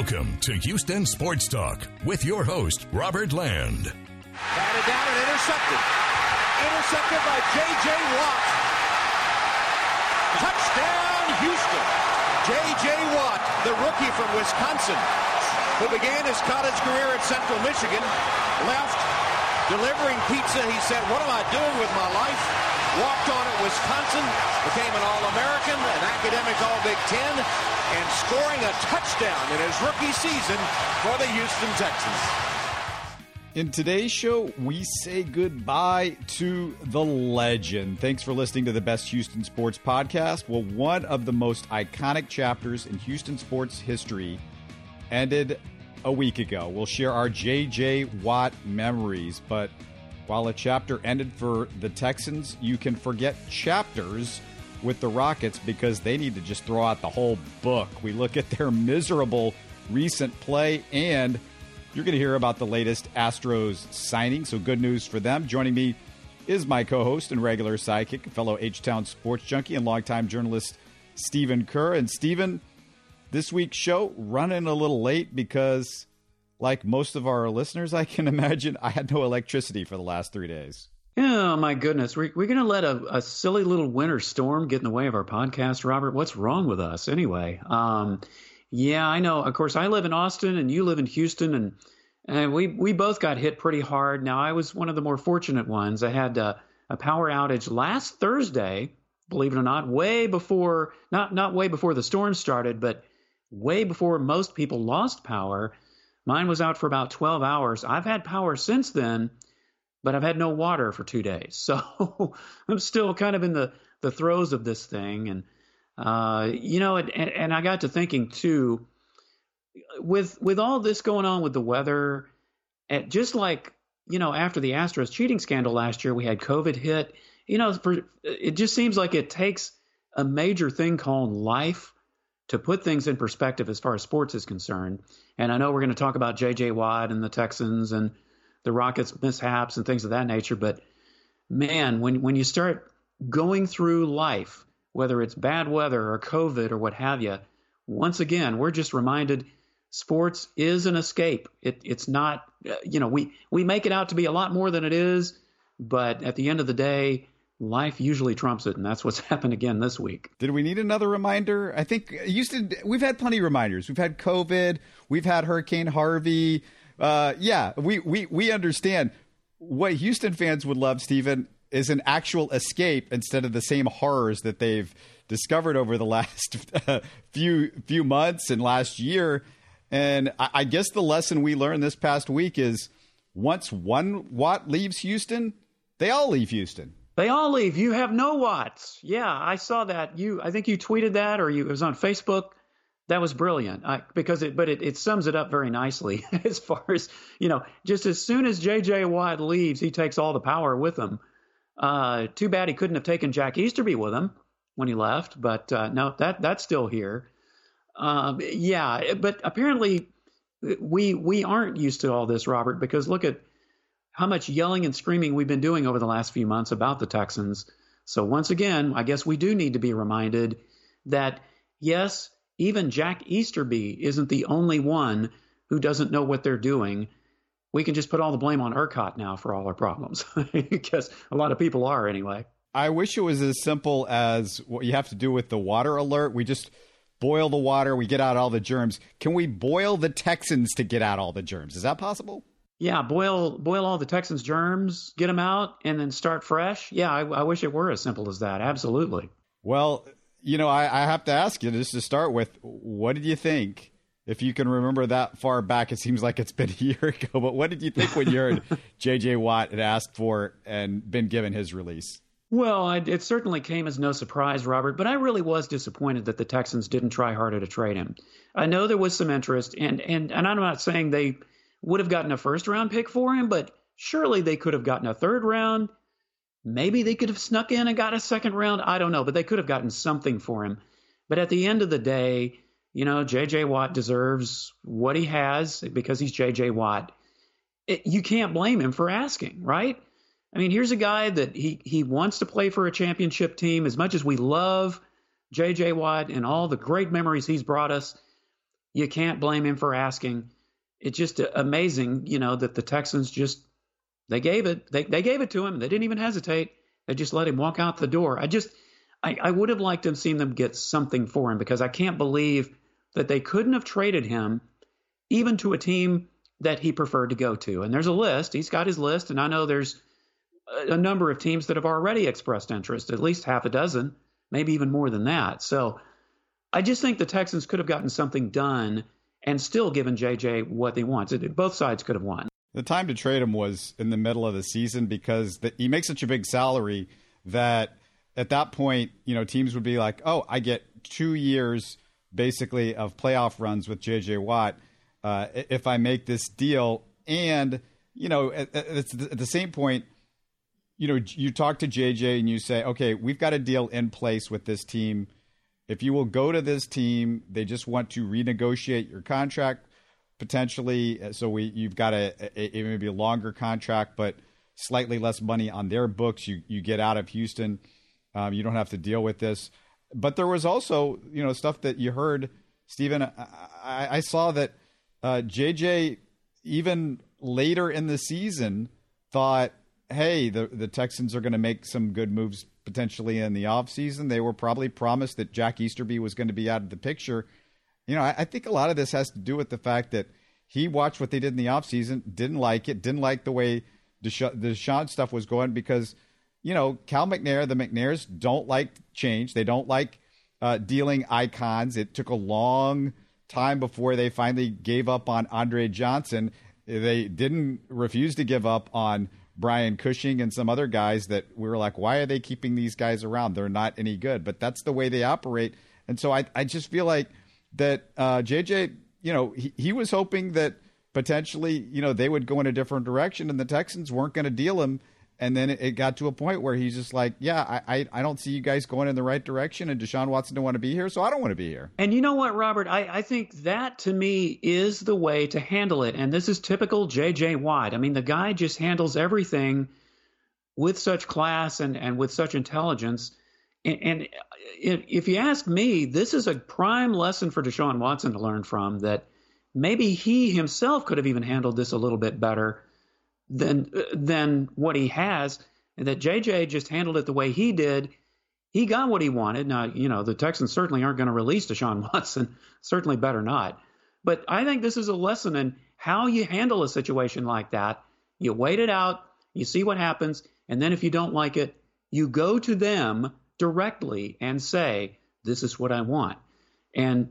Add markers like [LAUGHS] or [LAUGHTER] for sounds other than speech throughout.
Welcome to Houston Sports Talk with your host, Robert Land. Batted down and intercepted. Intercepted by J.J. Watt. Touchdown, Houston. J.J. Watt, the rookie from Wisconsin, who began his college career at Central Michigan, left delivering pizza. He said, What am I doing with my life? Walked on at Wisconsin, became an All American, an academic All Big Ten, and scoring a touchdown in his rookie season for the Houston Texans. In today's show, we say goodbye to the legend. Thanks for listening to the Best Houston Sports Podcast. Well, one of the most iconic chapters in Houston sports history ended a week ago. We'll share our J.J. Watt memories, but while a chapter ended for the Texans, you can forget chapters with the Rockets because they need to just throw out the whole book. We look at their miserable recent play and you're going to hear about the latest Astros signing, so good news for them. Joining me is my co host and regular sidekick, fellow H Town sports junkie and longtime journalist Stephen Kerr. And Stephen, this week's show running a little late because, like most of our listeners, I can [LAUGHS] imagine, I had no electricity for the last three days. Oh, my goodness. We're, we're going to let a, a, silly little winter storm get in the way of our podcast, Robert. What's wrong with us anyway? Um, yeah, I know. Of course, I live in Austin and you live in Houston, and and we we both got hit pretty hard. Now, I was one of the more fortunate ones. I had a power outage last Thursday, believe it or not, way before not not way before the storm started, but way before most people lost power. Mine was out for about 12 hours. I've had power since then, but I've had no water for two days. [LAUGHS] So I'm still kind of in the, the throes of this thing. And uh, you know, and, and I got to thinking too, with with all this going on with the weather, and just like you know, after the Astros cheating scandal last year, we had COVID hit. You know, it just seems like it takes a major thing called life to put things in perspective as far as sports is concerned. And I know we're going to talk about J.J. Watt and the Texans and the Rockets mishaps and things of that nature, but man, when when you start going through life whether it's bad weather or COVID or what have you, once again, we're just reminded sports is an escape. It, it's not, you know, we, we make it out to be a lot more than it is, but at the end of the day, life usually trumps it, and that's what's [LAUGHS] happened again this week. Did we need another reminder? I think Houston. We've had plenty of reminders. We've had COVID. We've had Hurricane Harvey. Uh, yeah, we we we understand what Houston fans would love, Stephen, is an actual escape instead of the same horrors that they've discovered over the [LAUGHS] last uh, few few months and last year. And I, I guess the lesson we learned this past week is once one Watt leaves Houston, they all leave Houston. They all leave. You have no Watts. Yeah, I saw that. You, I think you tweeted that, or you, it was on Facebook. That was brilliant I, because it, but it, it sums it up very nicely [LAUGHS] as far as you know. Just as soon as J.J. Watt leaves, he takes all the power with him. Uh, too bad he couldn't have taken Jack Easterby with him when he left, but uh, no, that that's still here. Uh, yeah, but apparently we we aren't used to all this, Robert, because look at how much yelling and screaming we've been doing over the last few months about the Texans. So once again, I guess we do need to be reminded that yes, even Jack Easterby isn't the only one who doesn't know what they're doing we can just put all the blame on ERCOT now for all our problems [LAUGHS] because a lot of people are anyway. I wish it was as simple as what you have to do with the water alert. We just boil the water, we get out all the germs. Can we boil the Texans to get out all the germs? Is that possible? Yeah, boil boil all the Texans germs, get them out, and then start fresh. Yeah, I, I wish it were as simple as that. Absolutely. Well, you know, I, I have to ask you just to start with, what did you think if you can remember that far back, it seems like it's been [LAUGHS] a year ago. But what did you think when you heard [LAUGHS] J.J. Watt had asked for and been given his release? Well, it certainly came as no surprise, Robert, but I really was disappointed that the Texans didn't try harder to trade him. I know there was some interest, and, and, and I'm not saying they would have gotten a first round pick for him, but surely they could have gotten a third round. Maybe they could have snuck in and got a second round. I don't know, but they could have gotten something for him. But at the end of the day, you know, J.J. Watt deserves what he has because he's J.J. Watt. It, you can't blame him for asking, right? I mean, here's a guy that he, he wants to play for a championship team as much as we love J.J. Watt and all the great memories he's brought us. You can't blame him for asking. It's just amazing, you know, that the Texans just they gave it. They they gave it to him. They didn't even hesitate. They just let him walk out the door. I just I, I would have liked to have seen them get something for him because I can't believe that they couldn't have traded him even to a team that he preferred to go to. And there's a list. He's got his list, and I know there's a number of teams that have already expressed interest, at least half a dozen, maybe even more than that. So I just think the Texans could have gotten something done and still given JJ what they want. Both sides could have won. The time to trade him was in the middle of the season because the, he makes such a big salary that at that point, you know, teams would be like, "Oh, I get two years basically of playoff runs with JJ Watt uh, if I make this deal." And you know, at, at the same point, you know, you talk to JJ and you say, okay, we've got a deal in place with this team. If you will go to this team, they just want to renegotiate your contract potentially. So we, you've got a, a, a maybe a longer contract, but slightly less money on their books. You you get out of Houston. Um, you don't have to deal with this. But there was also, you know, stuff that you heard, Stephen. I, I saw that uh, JJ even later in the season thought hey, the the Texans are going to make some good moves potentially in the offseason. They were probably promised that Jack Easterby was going to be out of the picture. You know, I, I think a lot of this has to do with the fact that he watched what they did in the offseason, didn't like it, didn't like the way Desha- the Deshaun stuff was going because, you know, Cal McNair, the McNairs don't like change. They don't like uh, dealing icons. It took a long time before they finally gave up on Andre Johnson. They didn't refuse to give up on Brian Cushing and some other guys that we were like, why are they keeping these guys around? They're not any good. But that's the way they operate. And so I, I just feel like that uh, JJ, you know, he, he was hoping that potentially, you know, they would go in a different direction and the Texans weren't going to deal him and then it got to a point where he's just like, yeah, I, I, I, don't see you guys going in the right direction, and Deshaun Watson don't want to be here, so I don't want to be here. And you know what, Robert? I, I think that to me is the way to handle it. And this is typical J.J. Watt. I mean, the guy just handles everything with such class and, and with such intelligence. And, and uh, if you ask me, this is a prime lesson for Deshaun Watson to learn from that maybe he himself could have even handled this a little bit better than uh, than what he has, and that JJ just handled it the way he did. He got what he wanted. Now, you know, the Texans certainly aren't going to release Deshaun [LAUGHS] Watson. certainly better not. But I think this is a lesson in how you handle a situation like that. You wait it out, you see what happens, and then if you don't like it, you go to them directly and say, This is what I want. And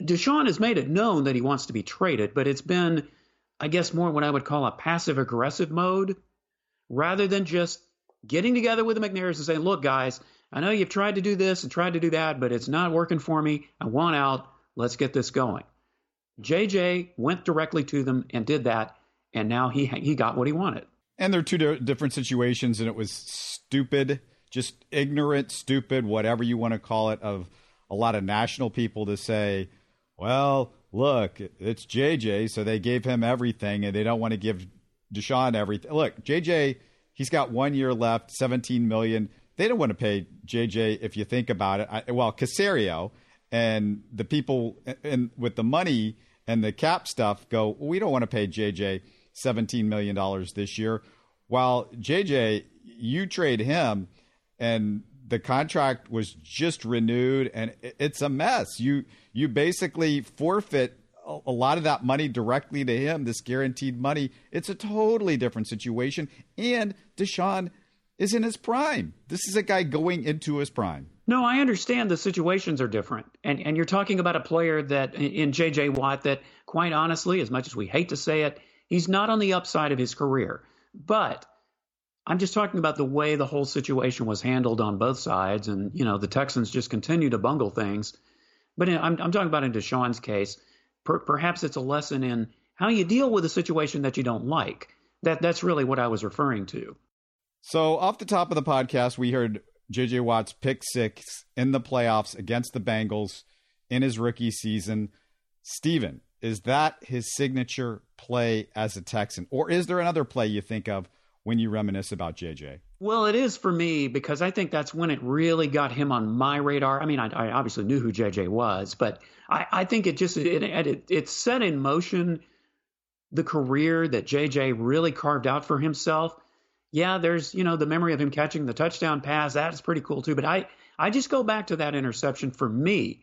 Deshaun has made it known that he wants to be traded, but it's been I guess, more what I would call a passive aggressive mode rather than just getting together with the McNairs and saying, look, guys, I know you've tried to do this and tried to do that, but it's not working for me. I want out. Let's get this going. JJ went directly to them and did that, and now he he got what he wanted. And they're two different situations, and it was stupid, just ignorant, stupid, whatever you want to call it, of a lot of national people to say, well, look, it's JJ, so they gave him everything, and they don't want to give Deshaun everything. Look, JJ, he's got one year left, seventeen million. They don't want to pay JJ if you think about it. I, well, Caserio and the people and with the money and the cap stuff go. We don't want to pay JJ seventeen million dollars this year. While JJ, you trade him, and the contract was just renewed, and it's a mess. You you basically forfeit a lot of that money directly to him, this guaranteed money. It's a totally different situation. And Deshaun is in his prime. This is a guy going into his prime. No, I understand the situations are different. And and you're talking about a player that in JJ Watt that quite honestly, as much as we hate to say it, he's not on the upside of his career. But I'm just talking about the way the whole situation was handled on both sides and you know, the Texans just continue to bungle things but in, I'm, I'm talking about in Deshaun's case, per, perhaps it's a lesson in how you deal with a situation that you don't like. That that's really what I was referring to. So off the top of the podcast, we heard J.J. Watt's pick six in the playoffs against the Bengals in his rookie season. Stephen, is that his signature play as a Texan, or is there another play you think of when you reminisce about JJ? Well, it is for me because I think that's when it really got him on my radar. I mean, I, I obviously knew who JJ was, but I, I think it just it, it, it set in motion the career that JJ really carved out for himself. Yeah, there's you know the memory of him catching the touchdown pass. That is pretty cool too. But I I just go back to that interception for me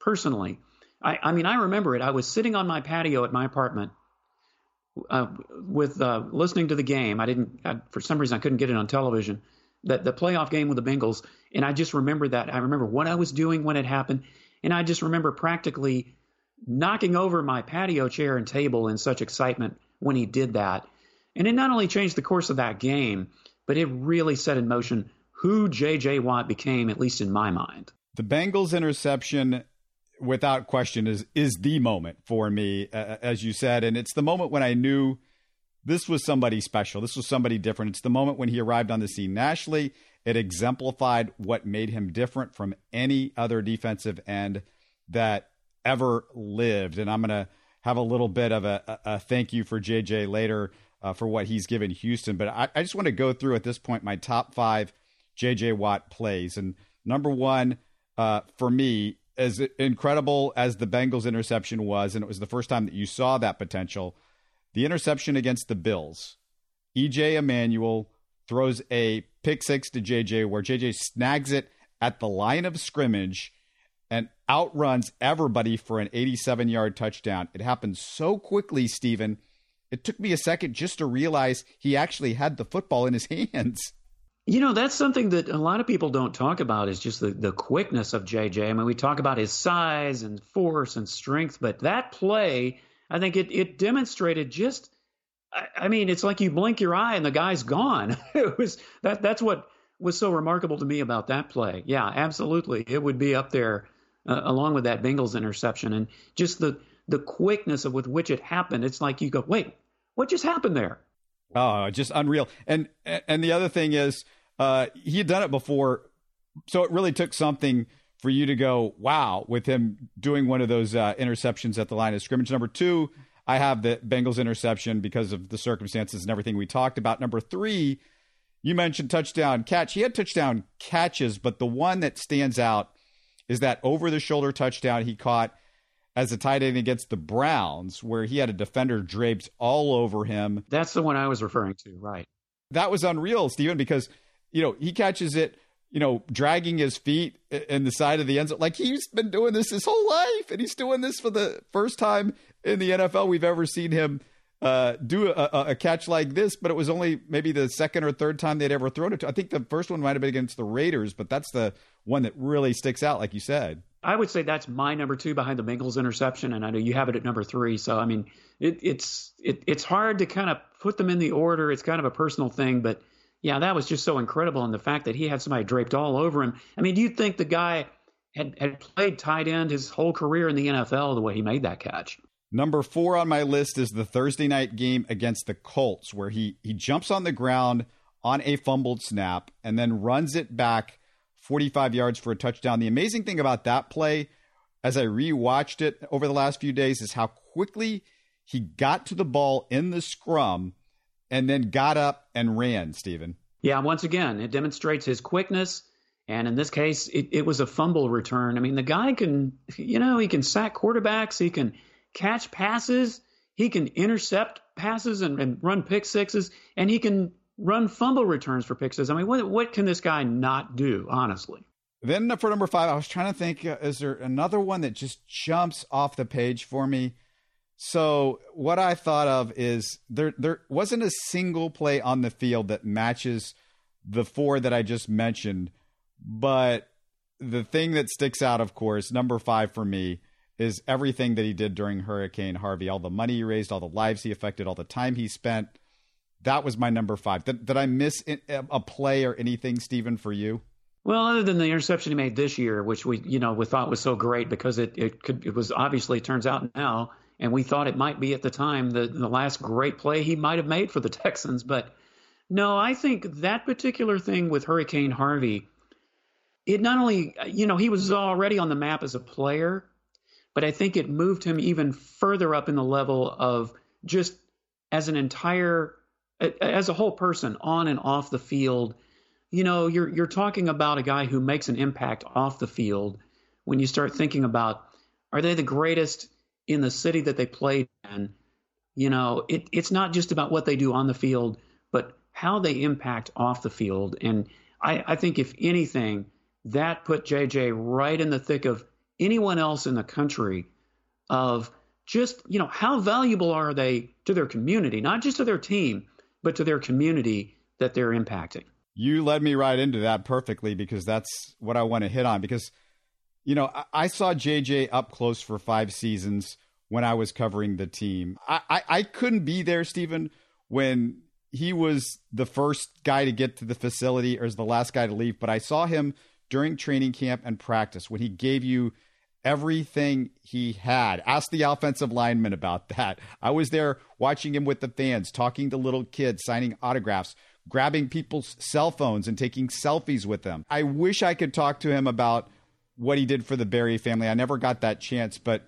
personally. I, I mean, I remember it. I was sitting on my patio at my apartment uh, with uh, listening to the game. I didn't, I, for some reason, I couldn't get it on television. That the playoff game with the Bengals, and I just remember that. I remember what I was doing when it happened, and I just remember practically knocking over my patio chair and table in such excitement when he did that. And it not only changed the course of that game, but it really set in motion who J.J. Watt became, at least in my mind. The Bengals interception without question is is the moment for me uh, as you said. And it's the moment when i knew this was somebody special. This was somebody different. It's the moment when he arrived on the scene nationally. It exemplified what made him different from any other defensive end that ever lived. And i'm going to have a little bit of a, a, thank you for jj later uh, for what he's given houston. But I, I just want to go through at this point my top five jj watt plays. And number one uh, for me as incredible as the Bengals interception was, and it was the first time that you saw that potential, the interception against the Bills, EJ Manuel throws a pick six to JJ where JJ snags it at the line of scrimmage and outruns everybody for an 87 yard touchdown. It happened so quickly, Stephen. It took me a second just to realize he actually had the football in his [LAUGHS] hands. You know, that's something that a lot of people don't talk about is just the, the quickness of JJ. I mean, we talk about his size and force and strength, but that play, I think it, it demonstrated just, I, I mean, it's like you blink your eye and the guy's gone. [LAUGHS] it was that that's what was so remarkable to me about that play. Yeah, absolutely. It would be up there uh, along with that Bengals interception and just the, the quickness of with which it happened. It's like you go, wait, what just happened there? Oh, just unreal. And and the other thing is, uh, he had done it before, so it really took something for you to go, wow, with him doing one of those uh, interceptions at the line of scrimmage. Number two, I have the Bengals interception because of the circumstances and everything we talked about. Number three, you mentioned touchdown catch. He had touchdown catches, but the one that stands out is that over the shoulder touchdown he caught as a tight end against the Browns, where he had a defender draped all over him. That's the one I was referring to, right? That was unreal, Stephen, because you know, he catches it, you know, dragging his feet in the side of the end zone. Like he's been doing this his whole life, and he's doing this for the first time in the NFL we've ever seen him uh, do a, a, catch like this. But it was only maybe the second or third time they'd ever thrown it. To. I think the first one might have been against the Raiders, but that's the one that really sticks out, like you said. I would say that's my number two behind the Bengals interception, and I know you have it at number three. So I mean, it, it's it, it's hard to kind of put them in the order. It's kind of a personal thing, but yeah, that was just so incredible. And the fact that he had somebody draped all over him. I mean, do you think the guy had, had played tight end his whole career in the NFL the way he made that catch? Number four on my list is the Thursday night game against the Colts, where he he jumps on the ground on a fumbled snap and then runs it back 45 yards for a touchdown. The amazing thing about that play, as I rewatched it over the last few days, is how quickly he got to the ball in the scrum and then got up and ran, Stephen. Yeah, once again, it demonstrates his quickness. And in this case, it, it was a fumble return. I mean, the guy can, you know, he can sack quarterbacks, he can catch passes, he can intercept passes and, and run pick sixes, and he can run fumble returns for pick sixes. I mean, what, what can this guy not do, honestly? Then for number five, I was trying to think, uh, is there another one that just jumps off the page for me? So what I thought of is there there wasn't a single play on the field that matches the four that I just mentioned, but the thing that sticks out, of course, number five for me is everything that he did during Hurricane Harvey, all the money he raised, all the lives he affected, all the time he spent. That was my number five. Did, did I miss a play or anything, Stephen, for you? Well, other than the interception he made this year, which we, you know, we thought was so great because it, it could, it was obviously turns out now and we thought it might be at the time the, the last great play he might have made for the [LAUGHS] Texans. But no, I think that particular thing with Hurricane Harvey, it not only, you know, he was already on the map as a player, but I think it moved him even further up in the level of just as an entire, as a whole person on and off the field. you know, you're you're talking about a guy who makes an impact off the field. When you start thinking about, are they the greatest in the city that they played in? You know, it, it's not just about what they do on the field, but how they impact off the field. And I, I think if anything, that put JJ right in the thick of anyone else in the country of just, you know, how valuable are they to their community, not just to their team, but to their community that they're impacting. You led me right into that perfectly because that's what I want to hit on. Because, you know, I, I saw JJ up close for five seasons when I was covering the team. I, I, I couldn't be there, Stephen, when he was the first guy to get to the facility or as the last guy to leave, but I saw him during training camp and practice when he gave you everything he had. Ask the offensive lineman about that. I was there watching him with the fans, talking to little kids, signing autographs, grabbing people's cell phones and taking selfies with them. I wish I could talk to him about what he did for the Barry family. I never got that chance, but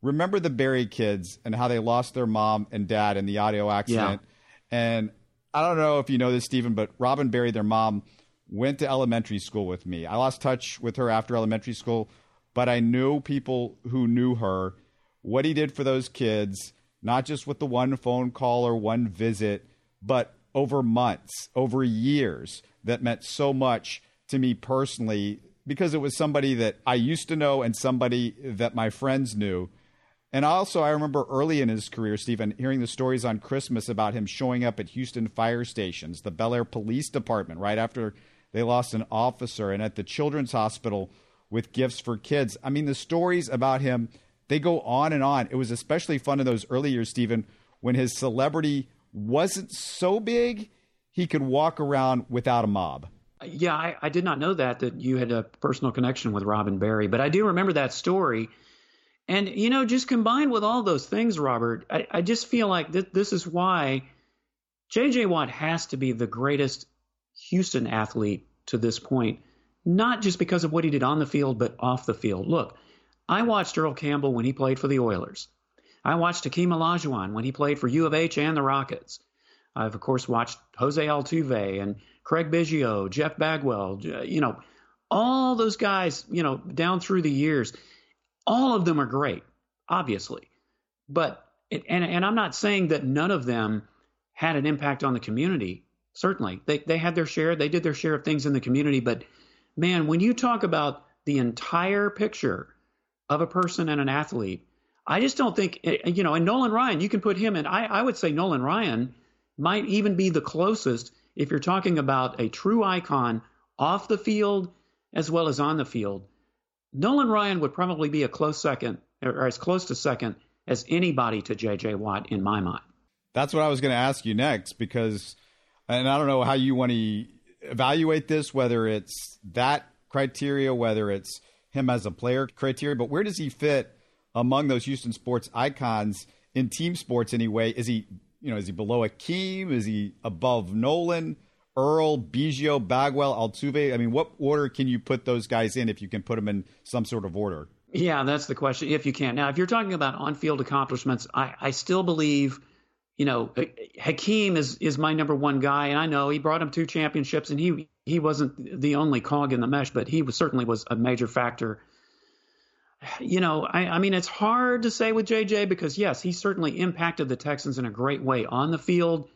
remember the Barry kids and how they lost their mom and dad in the audio accident. Yeah. And I don't know if you know this, Stephen, but Robin Barry, their mom, went to elementary school with me. I lost touch with her after elementary school, but I knew people who knew her, what he did for those kids, not just with the one phone call or one visit, but over months, over years that meant so much to me personally because it was somebody that I used to know and somebody that my friends knew. And also, I remember early in his career, Stephen, hearing the stories on Christmas about him showing up at Houston fire stations, the Bellaire Police Department, right after they lost an officer, and at the Children's Hospital with gifts for kids. I mean, the stories about him, they go on and on. It was especially fun in those early years, Stephen, when his celebrity wasn't so big, he could walk around without a mob. Yeah, I, I, did not know that that you had a personal connection with Robin Barry, but I do remember that story. And you know, just combined with all those things, Robert, I, I just feel like th- this is why J.J. Watt has to be the greatest Houston athlete to this point, not just because of what he did on the field, but off the field. Look, I watched Earl Campbell when he played for the Oilers. I watched Hakeem Olajuwon when he played for U of H and the Rockets. I've of course watched Jose Altuve and Craig Biggio, Jeff Bagwell, you know, all those guys, you know, down through the years. All of them are great, obviously. But and and I'm not saying that none of them had an impact on the community. Certainly, they they had their share. They did their share of things in the community. But man, when you talk about the entire picture of a person and an athlete, I just don't think, eh, eh, you know, and Nolan Ryan, you can put him in. I, I would say Nolan Ryan might even be the closest if you're talking about a true icon off the field as well as on the field. Nolan Ryan would probably be a close second, or as close to second as anybody to J.J. Watt in my mind. That's what I was going to ask you next because, and I don't know how you want to evaluate this, whether it's that criteria, whether it's him as a player criteria, but where does he fit among those Houston sports icons in team sports anyway. Is he, you know, is he below Hakeem? Is he above Nolan, Earl, Biggio, Bagwell, Altuve? I mean, what order can you put those guys in if you can put them in some sort of order? Yeah, that's the question. If you can. Now, if you're talking about on-field accomplishments, I, I still believe, you know, uh, Hakeem is is my number one guy, and I know he brought him two championships, and he he wasn't the only cog in the mesh, but he was certainly was a major factor you know, I, I, mean, it's hard to say with JJ because, yes, he certainly impacted the Texans in a great way on the field.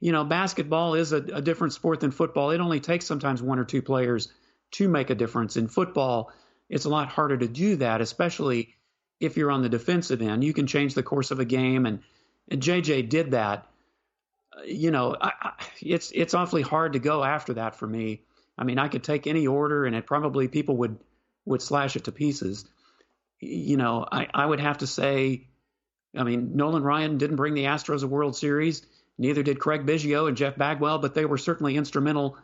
You know, basketball is a, a different sport than football. It only takes sometimes one or two players to make a difference. In football, it's a lot harder to do that, especially if you're on the defensive end. You can change the course of a game, and, and JJ did that. Uh, you know, I, I, it's it's awfully hard to go after that for me. I mean, I could take any order, and it probably people would would slash it to pieces you know, I, I would have to say, I mean, Nolan Ryan didn't bring the Astros a World Series. Neither did Craig Biggio and Jeff Bagwell, but they were certainly instrumental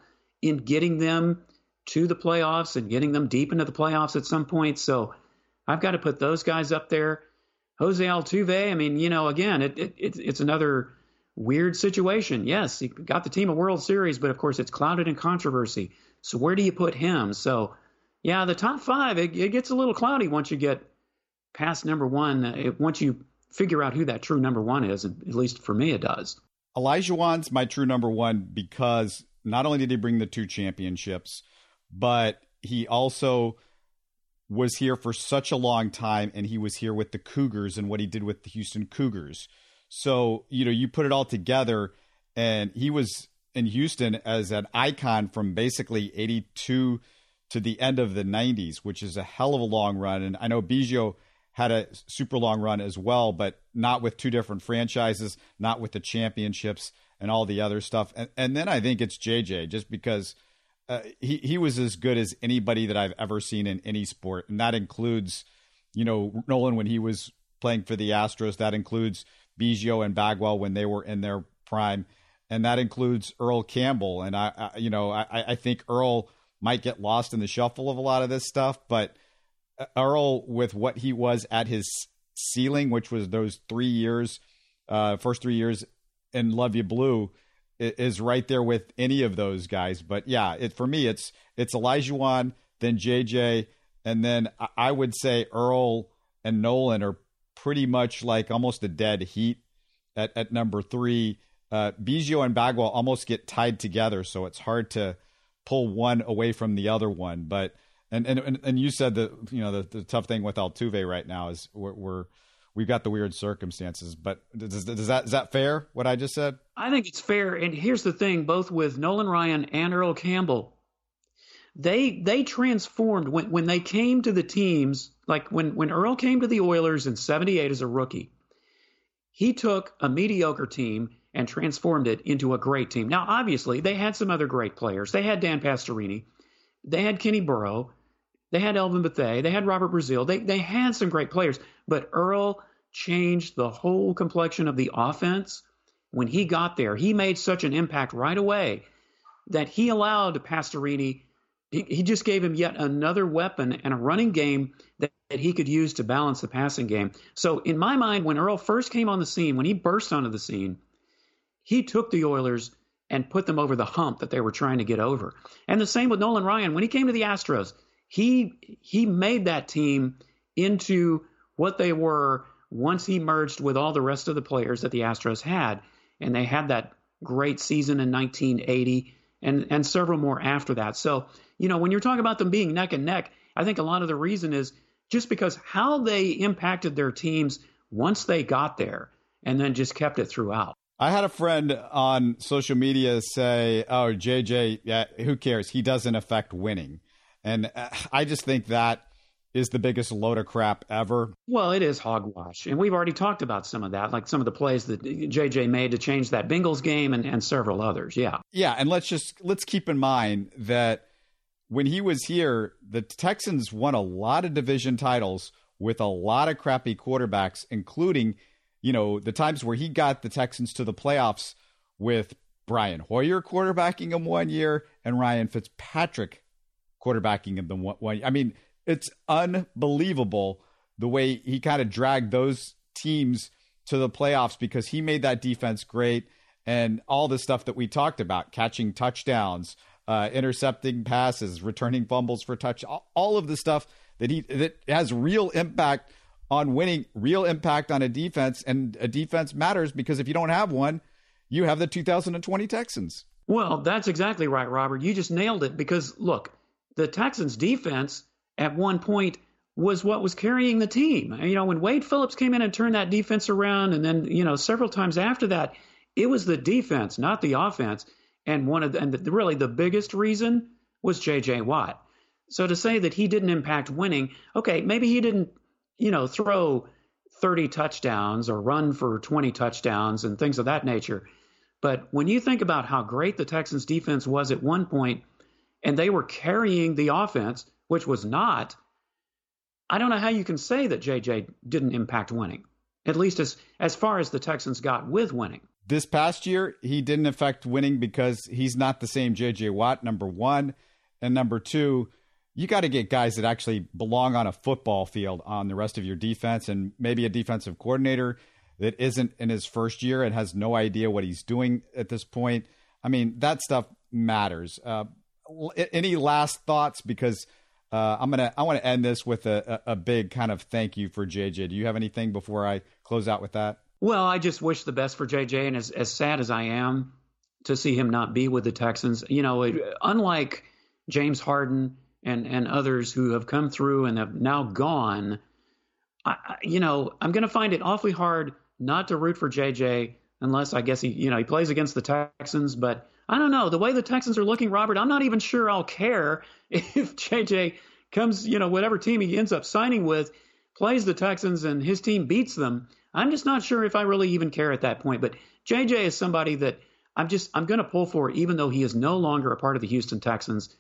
in getting them to the playoffs and getting them deep into the playoffs at some point. So I've got to put those guys up there. Jose Altuve, I mean, you know, again, it, it, it's another weird situation. Yes, he got the team a World Series, but of course it's clouded in controversy. So where do you put him? So yeah, the top five, it, it gets a little cloudy once you get past number one. Uh, it, once you figure out who that true number one is, at least for me, it does. Olajuwon's my true number one because not only did he bring the two championships, but he also was here for such a long time and he was here with the Cougars and what he did with the Houston Cougars. So, you know, you put it all together and he was in Houston as an icon from basically 82 to the end of the 90s, which is a hell of a long run. And I know Biggio had a super long run as well, but not with two different franchises, not with the championships and all the other stuff. And, and then I think it's JJ, just because uh, he he was as good as anybody that I've ever seen in any sport, and that includes, you know, Nolan when he was playing for the Astros. That includes Biggio and Bagwell when they were in their prime, and that includes Earl Campbell. And I, I you know, I, I think Earl might get lost in the shuffle of a lot of this stuff, but Earl with what he was at his ceiling, which was those three years, uh, first three years in Luv Ya Blue, is right there with any of those guys. But yeah, it for me, it's it's Olajuwon, then JJ, and then I would say Earl and Nolan are pretty much like almost a dead heat at, at number three. Uh, Biggio and Bagwell almost get tied together, so it's hard to pull one away from the other one. But and and and you said that you know the, the tough thing with Altuve right now is we're, we're we've got the weird circumstances. But does, does that is that fair? What I just said? I think it's fair. And here's the thing: both with Nolan Ryan and Earl Campbell, they they transformed when when they came to the teams. Like when when Earl came to the Oilers in '78 as a rookie, he took a mediocre team and transformed it into a great team. Now, obviously, they had some other great players. They had Dan Pastorini, they had Kenny Burrough, they had Elvin Bethea. They had Robert Brazile. They, they had some great players, but Earl changed the whole complexion of the offense. When he got there, he made such an impact right away that he allowed Pastorini, he, he just gave him yet another weapon and a running game that, that he could use to balance the passing game. So, in my mind, when Earl first came on the scene, when he burst onto the scene, he took the Oilers and put them over the hump that they were trying to get over. And the same with Nolan Ryan. When he came to the Astros, he he made that team into what they were once he merged with all the rest of the players that the Astros had, and they had that great season in 1980 and and several more after that. So you know when you're talking about them being neck and neck, I think a lot of the reason is just because how they impacted their teams once they got there, and then just kept it throughout. I had a friend on social media say, "Oh, JJ, yeah, who cares? He doesn't affect winning." And uh, I just think that is the biggest load of crap ever. Well, it is hogwash. And we've already talked about some of that, like some of the plays that JJ made to change that Bengals game and, and several others. Yeah. Yeah. And let's just let's keep in mind that when he was here, the Texans won a lot of division titles with a lot of crappy quarterbacks, including, you know, the times where he got the Texans to the playoffs with Brian Hoyer quarterbacking him one year and Ryan Fitzpatrick quarterbacking him the one. I mean, it's unbelievable the way he kind of dragged those teams to the playoffs because he made that defense great and all the stuff that we talked about, catching touchdowns, uh, intercepting passes, returning fumbles for touch, all, all of the stuff that he that has real impact on winning, real impact on a defense, and a defense matters because if you don't have one, you have the 2020 Texans. Well, that's exactly right, Robert. You just nailed it because look, the Texans defense at one point was what was carrying the team. You know, when Wade Phillips came in and turned that defense around, and then you know several times after that, it was the defense, not the offense. And one of the, and the, really the biggest reason was J.J. Watt. So to say that he didn't impact winning, okay, maybe he didn't, you know, throw 30 touchdowns or run for 20 touchdowns and things of that nature. But when you think about how great the Texans defense was at one point, and they were carrying the offense, which was not. I don't know how you can say that JJ didn't impact winning, at least as as far as the Texans got with winning. This past year, he didn't affect winning because he's not the same JJ Watt. Number one, and number two, you got to get guys that actually belong on a football field on the rest of your defense, and maybe a defensive coordinator that isn't in his first year and has no idea what he's doing at this point. I mean, that stuff matters. Uh, any last thoughts? Because uh, I'm gonna I want to end this with a, a, big kind of thank you for JJ. Do you have anything before I close out with that? Well, I just wish the best for JJ, and as as sad as I am, to see him not be with the Texans. You know, unlike James Harden and and others who have come through and have now gone, I, you know, I'm going to find it awfully hard not to root for JJ unless I guess he, you know, he plays against the Texans. But I don't know the way the Texans are looking, Robert. I'm not even sure I'll care [LAUGHS] if JJ comes, you know, whatever team he ends up signing with, plays the Texans and his team beats them. I'm just not sure if I really even care at that point. But JJ is somebody that I'm just I'm going to pull for, even though he is no longer a part of the Houston Texans,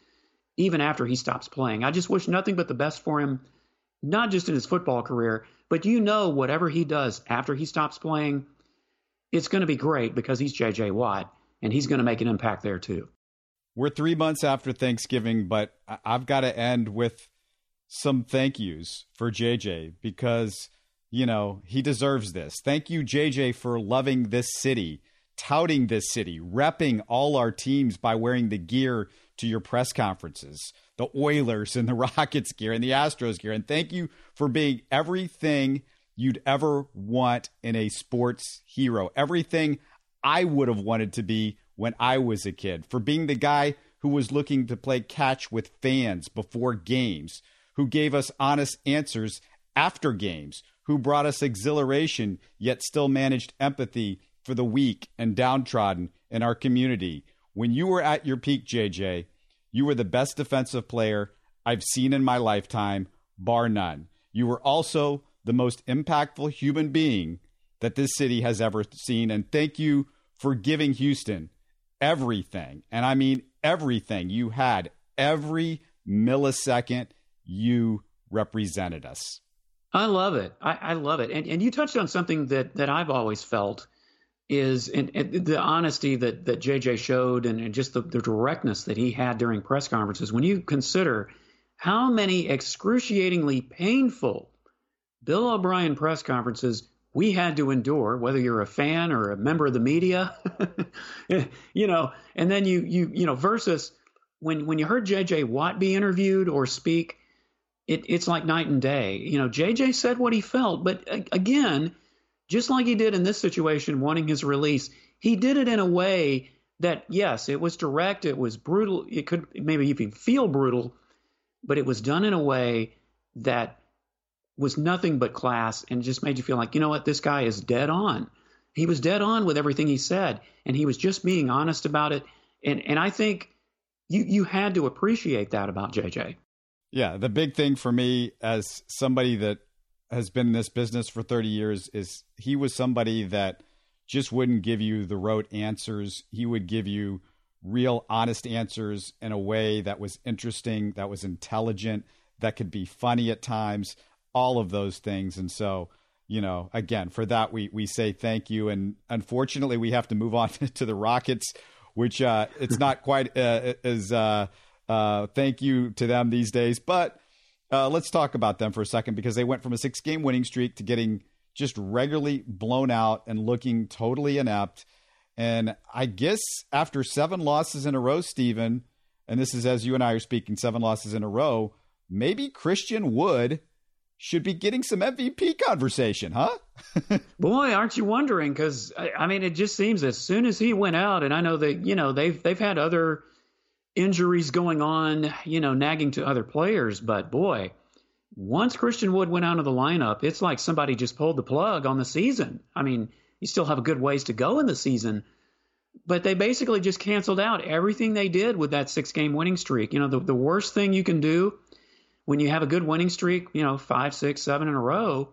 even after he stops playing. I just wish nothing but the best for him, not just in his football career, but you know, whatever he does after he stops playing, it's going to be great because he's JJ Watt and he's going to make an impact there too. We're three months after Thanksgiving, but I've got to end with some thank yous for JJ because, you know, he deserves this. Thank you, JJ, for loving this city, touting this city, repping all our teams by wearing the gear to your press conferences, the Oilers and the [LAUGHS] Rockets gear and the Astros gear. And thank you for being everything you'd ever want in a sports hero, everything I would have wanted to be when I was a kid, for being the guy who was looking to play catch with fans before games, who gave us honest answers after games, who brought us exhilaration yet still managed empathy for the weak and downtrodden in our community. When you were at your peak, JJ, you were the best defensive player I've seen in my lifetime, bar none. You were also the most impactful human being that this city has ever seen. And thank you for giving Houston everything. And I mean everything you had, every millisecond you represented us. I love it. I, I love it. And and you touched on something that that I've always felt is and, and the honesty that that JJ showed and, and just the, the directness that he had during press conferences. When you consider how many excruciatingly painful Bill O'Brien press conferences we had to endure, whether you're a fan or a member of the media, [LAUGHS] you know, and then you you you know versus when when you heard J.J. Watt be interviewed or speak, it, it's like night and day. You know, J.J. said what he felt, but again, just like he did in this situation, wanting his release, he did it in a way that yes, it was direct, it was brutal, it could maybe even feel brutal, but it was done in a way that was nothing but class and just made you feel like, you know what, this guy is dead on. He was dead on with everything he said, and he was just being honest about it. And and I think you you had to appreciate that about JJ. Yeah, the big thing for me as somebody that has been in this business for 30 years is he was somebody that just wouldn't give you the rote answers. He would give you real honest answers in a way that was interesting, that was intelligent, that could be funny at times all of those things. And so, you know, again, for that we we say thank you. And unfortunately, we have to move on [LAUGHS] to the Rockets, which uh, it's not quite uh, as uh, uh, thank you to them these days. But uh, let's talk about them for a second because they went from a six game winning streak to getting just regularly blown out and looking totally inept. And I guess after seven losses in a row, Stephen, and this is as you and I are speaking, seven losses in a row, maybe Christian Wood should be getting some MVP conversation, huh? [LAUGHS] Boy, aren't you wondering? Because I mean, it just seems as soon as he went out, and I know that you know they've they've had other injuries going on, you know, nagging to other players, but boy, once Christian Wood went out of the lineup, it's like somebody just pulled the plug on the season. I mean, you still have a good ways to go in the season, but they basically just canceled out everything they did with that six game winning streak. You know, the, the worst thing you can do when you have a good winning streak, you know, five, six, seven in a row,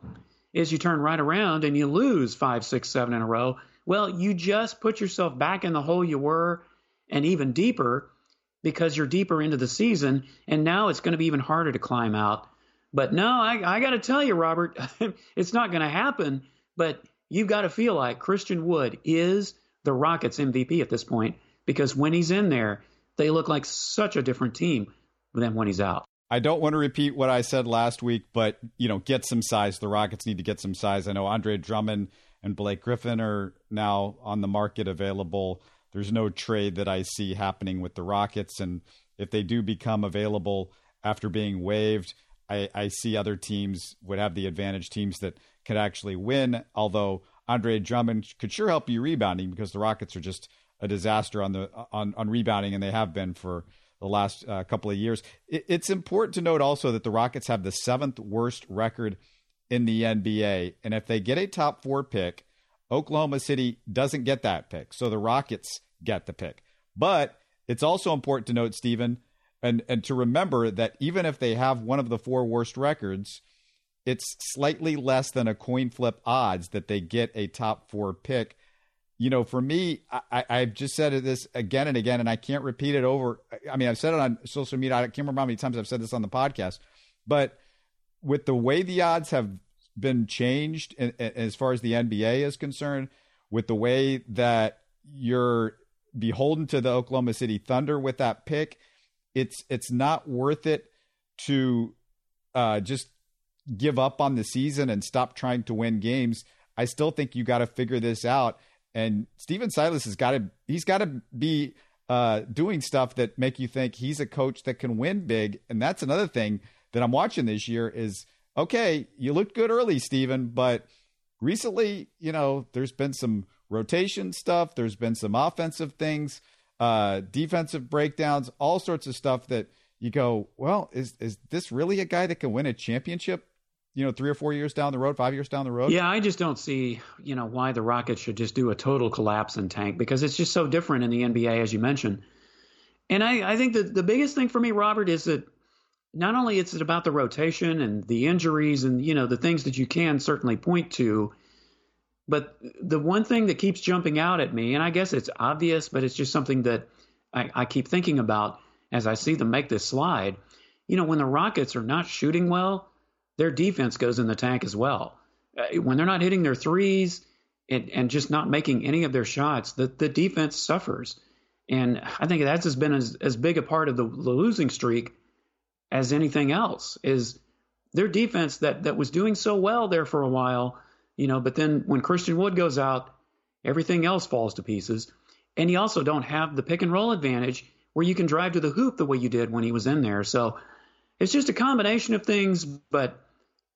is you turn right around and you lose five, six, seven in a row. Well, you just put yourself back in the hole you were and even deeper because you're deeper into the season. And now it's going to be even harder to climb out. But no, I, I got to tell you, Robert, [LAUGHS] it's not going to happen. But you've got to feel like Christian Wood is the Rockets MVP at this point because when he's in there, they look like such a different team than when he's out. I don't want to repeat what I said last week, but you know, get some size. The Rockets need to get some size. I know Andre Drummond and Blake Griffin are now on the market available. There's no trade that I see happening with the Rockets, and if they do become available after being waived, I, I see other teams would have the advantage. Teams that could actually win. Although Andre Drummond could sure help you rebounding because the Rockets are just a disaster on the on on rebounding, and they have been for the last uh, couple of years. It, it's important to note also that the Rockets have the seventh worst record in the NBA, and if they get a top four pick, Oklahoma City doesn't get that pick, so the Rockets get the pick. But it's also important to note, Stephen, and and to remember that even if they have one of the four worst records, it's slightly less than a coin flip odds that they get a top four pick you know, for me, I, I've just said this again and again, and I can't repeat it over. I mean, I've said it on social media. I can't remember how many times I've said this on the podcast, but with the way the odds have been changed in, in, as far as the NBA is concerned, with the way that you're beholden to the Oklahoma City Thunder with that pick, it's it's not worth it to uh, just give up on the season and stop trying to win games. I still think you got to figure this out and Stephen Silas has got to he's got to be uh, doing stuff that make you think he's a coach that can win big. And that's another thing that I'm watching this year is okay, you looked good early, Stephen, but recently, you know, there's been some rotation stuff, there's been some offensive things, uh, defensive breakdowns, all sorts of stuff that you go, well, is is this really a guy that can win a championship? You know, three or four years down the road, five years down the road? Yeah, I just don't see, you know, why the Rockets should just do a total collapse and tank because it's just so different in the NBA, as you mentioned. And I, I think that the biggest thing for me, Robert, is that not only is it about the rotation and the injuries and, you know, the things that you can certainly point to, but the one thing that keeps jumping out at me, and I guess it's obvious, but it's just something that I, I keep thinking about as I see them make this slide. You know, when the Rockets are not shooting well, their defense goes in the tank as well. Uh, when they're not hitting their threes and, and just not making any of their shots, the, the defense suffers. And I think that's been as, as big a part of the, the losing streak as anything else is their defense that, that was doing so well there for a while, you know, but then when Christian Wood goes out, everything else falls to pieces. And you also don't have the pick and roll advantage where you can drive to the hoop the way you did when he was in there. So it's just a combination of things, but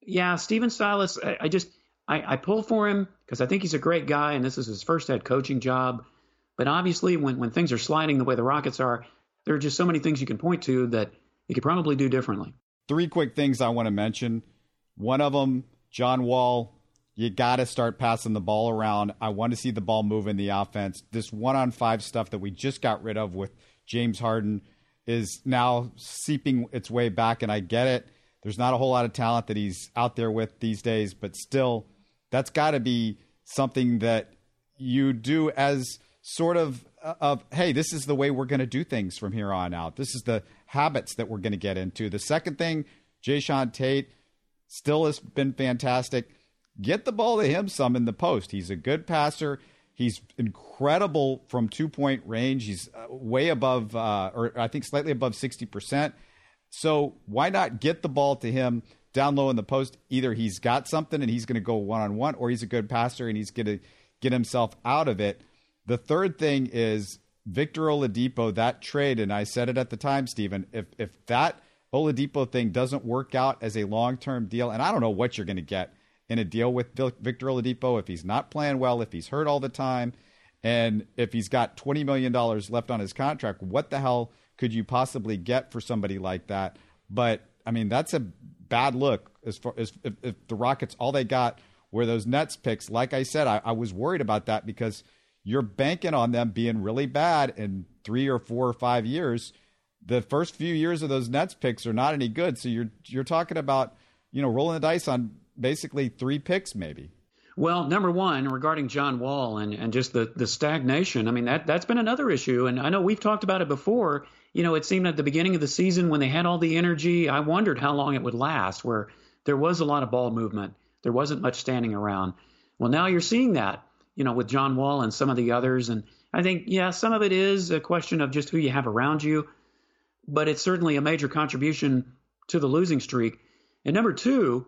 yeah, Stephen Silas, I, I just I, I, pull for him because I think he's a great guy and this is his first head coaching job. But obviously, when when things are sliding the way the Rockets are, there are just so many things you can point to that he could probably do differently. Three quick things I want to mention. One of them, John Wall. You got to start passing the ball around. I want to see the ball move in the offense. This one on five stuff that we just got rid of with James Harden is now seeping its way back, and I get it there's not a whole lot of talent that he's out there with these days, but still, that's got to be something that you do as sort of uh, of hey, this is the way we're going to do things from here on out. This is the habits that we're going to get into. The second thing, Jae'Sean Tate still has been fantastic. Get the ball to him some in the post. He's a good passer. He's incredible from two point range. He's uh, way above, uh, or I think slightly above 60%. So why not get the ball to him down low in the post? Either he's got something and he's going to go one on one, or he's a good passer and he's going to get himself out of it. The third thing is Victor Oladipo, that trade, and I said it at the time, Stephen, if if that Oladipo thing doesn't work out as a long term deal, and I don't know what you're going to get in a deal with Victor Oladipo if he's not playing well, if he's hurt all the time, and if he's got $20 million left on his contract, what the hell could you possibly get for somebody like that? But I mean, that's a bad look as far as if, if the Rockets all they got were those Nets picks. Like I said, I, I was worried about that because you're banking on them being really bad in three or four or five years. The first few years of those Nets picks are not any good. So you're you're talking about you know rolling the dice on basically three picks maybe. Well, number one, regarding John Wall and, and just the, the stagnation, I mean, that, that's been another issue. And I know we've talked about it before you know, it seemed at the beginning of the season when they had all the energy, I wondered how long it would last, where there was a lot of ball movement. There wasn't much standing around. Well, now you're seeing that, you know, with John Wall and some of the others. And I think, yeah, some of it is a question of just who you have around you, but it's certainly a major contribution to the losing streak. And number two,